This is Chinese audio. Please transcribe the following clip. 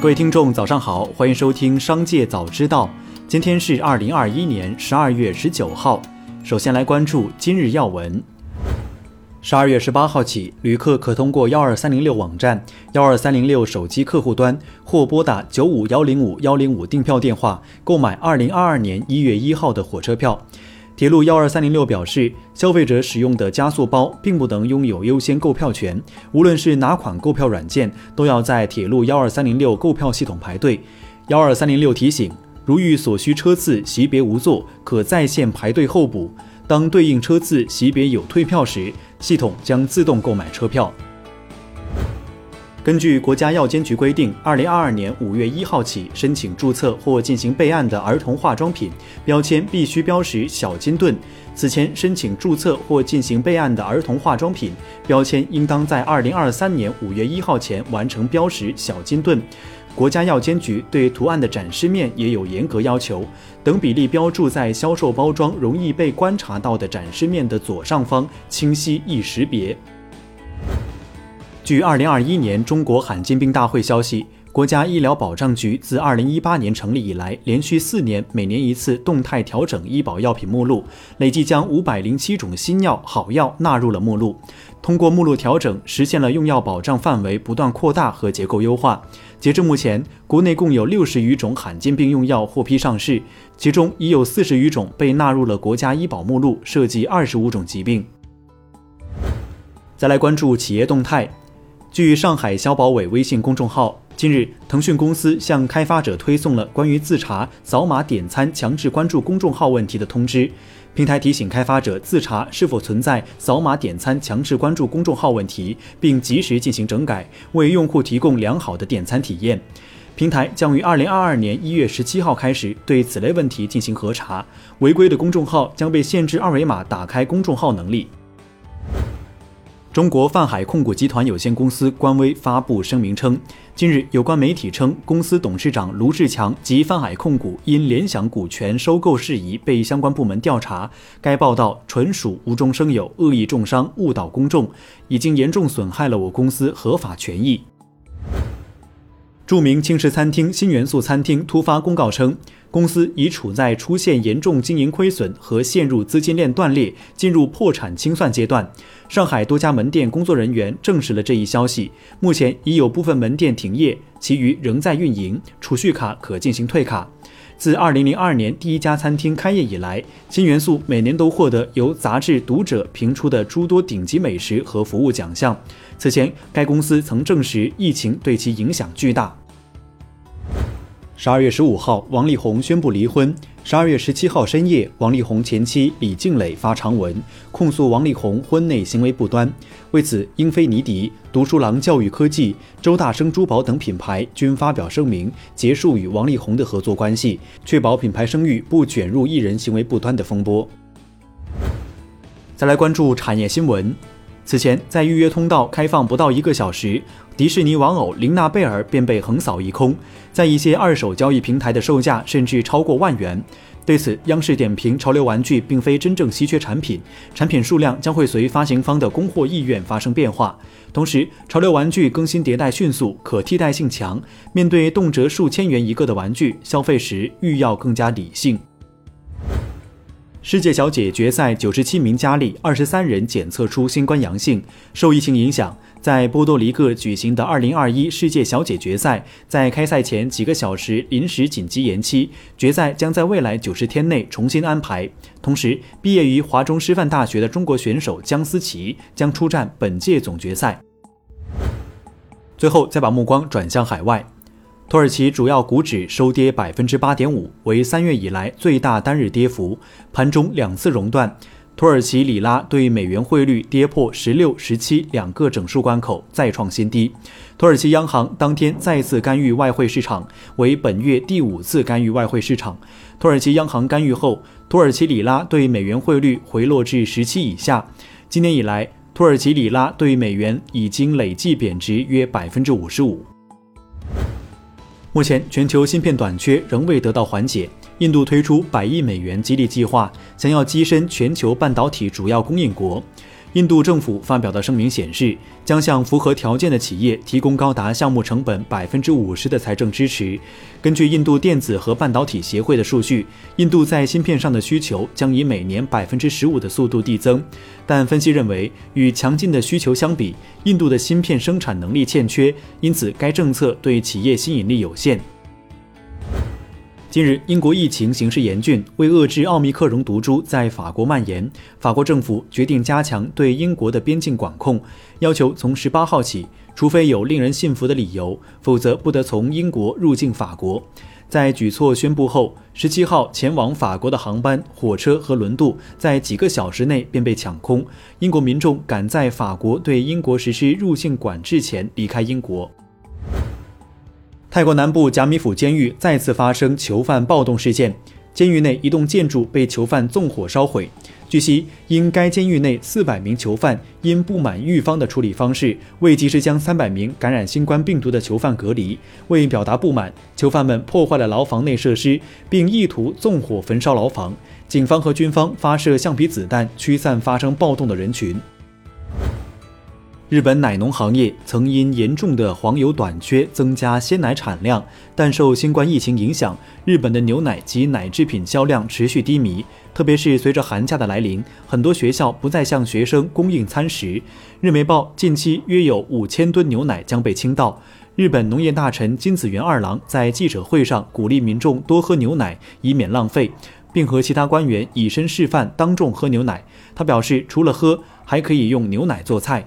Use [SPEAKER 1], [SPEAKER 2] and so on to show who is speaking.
[SPEAKER 1] 各位听众，早上好，欢迎收听《商界早知道》。今天是二零二一年十二月十九号。首先来关注今日要闻。十二月十八号起，旅客可通过幺二三零六网站、幺二三零六手机客户端或拨打九五幺零五幺零五订票电话购买二零二二年一月一号的火车票。铁路幺二三零六表示，消费者使用的加速包并不能拥有优先购票权，无论是哪款购票软件，都要在铁路幺二三零六购票系统排队。幺二三零六提醒，如遇所需车次席别无座，可在线排队候补。当对应车次席别有退票时，系统将自动购买车票。根据国家药监局规定，二零二二年五月一号起，申请注册或进行备案的儿童化妆品标签必须标识小金盾。此前申请注册或进行备案的儿童化妆品标签，应当在二零二三年五月一号前完成标识小金盾。国家药监局对图案的展示面也有严格要求，等比例标注在销售包装容易被观察到的展示面的左上方，清晰易识别。据二零二一年中国罕见病大会消息，国家医疗保障局自二零一八年成立以来，连续四年每年一次动态调整医保药品目录，累计将五百零七种新药好药纳入了目录。通过目录调整，实现了用药保障范围不断扩大和结构优化。截至目前，国内共有六十余种罕见病用药获批上市，其中已有四十余种被纳入了国家医保目录，涉及二十五种疾病。再来关注企业动态。据上海消保委微信公众号，近日，腾讯公司向开发者推送了关于自查扫码点餐强制关注公众号问题的通知。平台提醒开发者自查是否存在扫码点餐强制关注公众号问题，并及时进行整改，为用户提供良好的点餐体验。平台将于二零二二年一月十七号开始对此类问题进行核查，违规的公众号将被限制二维码打开公众号能力。中国泛海控股集团有限公司官微发布声明称，近日有关媒体称公司董事长卢志强及泛海控股因联想股权收购事宜被相关部门调查，该报道纯属无中生有、恶意重伤、误导公众，已经严重损害了我公司合法权益。著名轻食餐厅新元素餐厅突发公告称。公司已处在出现严重经营亏损和陷入资金链断裂、进入破产清算阶段。上海多家门店工作人员证实了这一消息。目前已有部分门店停业，其余仍在运营，储蓄卡可进行退卡。自2002年第一家餐厅开业以来，新元素每年都获得由杂志《读者》评出的诸多顶级美食和服务奖项。此前，该公司曾证实疫情对其影响巨大。十二月十五号，王力宏宣布离婚。十二月十七号深夜，王力宏前妻李静蕾发长文控诉王力宏婚内行为不端。为此，英菲尼迪、读书郎教育科技、周大生珠宝等品牌均发表声明，结束与王力宏的合作关系，确保品牌声誉不卷入艺人行为不端的风波。再来关注产业新闻。此前，在预约通道开放不到一个小时。迪士尼玩偶琳娜贝尔便被横扫一空，在一些二手交易平台的售价甚至超过万元。对此，央视点评：潮流玩具并非真正稀缺产品，产品数量将会随发行方的供货意愿发生变化。同时，潮流玩具更新迭代迅速，可替代性强，面对动辄数千元一个的玩具，消费时欲要更加理性。世界小姐决赛九十七名佳丽，二十三人检测出新冠阳性，受疫情影响。在波多黎各举行的2021世界小姐决赛，在开赛前几个小时临时紧急延期，决赛将在未来90天内重新安排。同时，毕业于华中师范大学的中国选手姜思琪将出战本届总决赛。最后，再把目光转向海外，土耳其主要股指收跌百分之八点五，为三月以来最大单日跌幅，盘中两次熔断。土耳其里拉对美元汇率跌破十六、十七两个整数关口，再创新低。土耳其央行当天再次干预外汇市场，为本月第五次干预外汇市场。土耳其央行干预后，土耳其里拉对美元汇率回落至十七以下。今年以来，土耳其里拉对美元已经累计贬值约百分之五十五。目前，全球芯片短缺仍未得到缓解。印度推出百亿美元激励计划，想要跻身全球半导体主要供应国。印度政府发表的声明显示，将向符合条件的企业提供高达项目成本百分之五十的财政支持。根据印度电子和半导体协会的数据，印度在芯片上的需求将以每年百分之十五的速度递增。但分析认为，与强劲的需求相比，印度的芯片生产能力欠缺，因此该政策对企业吸引力有限。近日，英国疫情形势严峻，为遏制奥密克戎毒株在法国蔓延，法国政府决定加强对英国的边境管控，要求从十八号起，除非有令人信服的理由，否则不得从英国入境法国。在举措宣布后，十七号前往法国的航班、火车和轮渡在几个小时内便被抢空，英国民众赶在法国对英国实施入境管制前离开英国。泰国南部甲米府监狱再次发生囚犯暴动事件，监狱内一栋建筑被囚犯纵火烧毁。据悉，因该监狱内四百名囚犯因不满狱方的处理方式，未及时将三百名感染新冠病毒的囚犯隔离，为表达不满，囚犯们破坏了牢房内设施，并意图纵火焚烧牢房。警方和军方发射橡皮子弹驱散发生暴动的人群。日本奶农行业曾因严重的黄油短缺增加鲜奶产量，但受新冠疫情影响，日本的牛奶及奶制品销量持续低迷。特别是随着寒假的来临，很多学校不再向学生供应餐食。日媒报，近期约有五千吨牛奶将被倾倒。日本农业大臣金子元二郎在记者会上鼓励民众多喝牛奶，以免浪费，并和其他官员以身示范，当众喝牛奶。他表示，除了喝，还可以用牛奶做菜。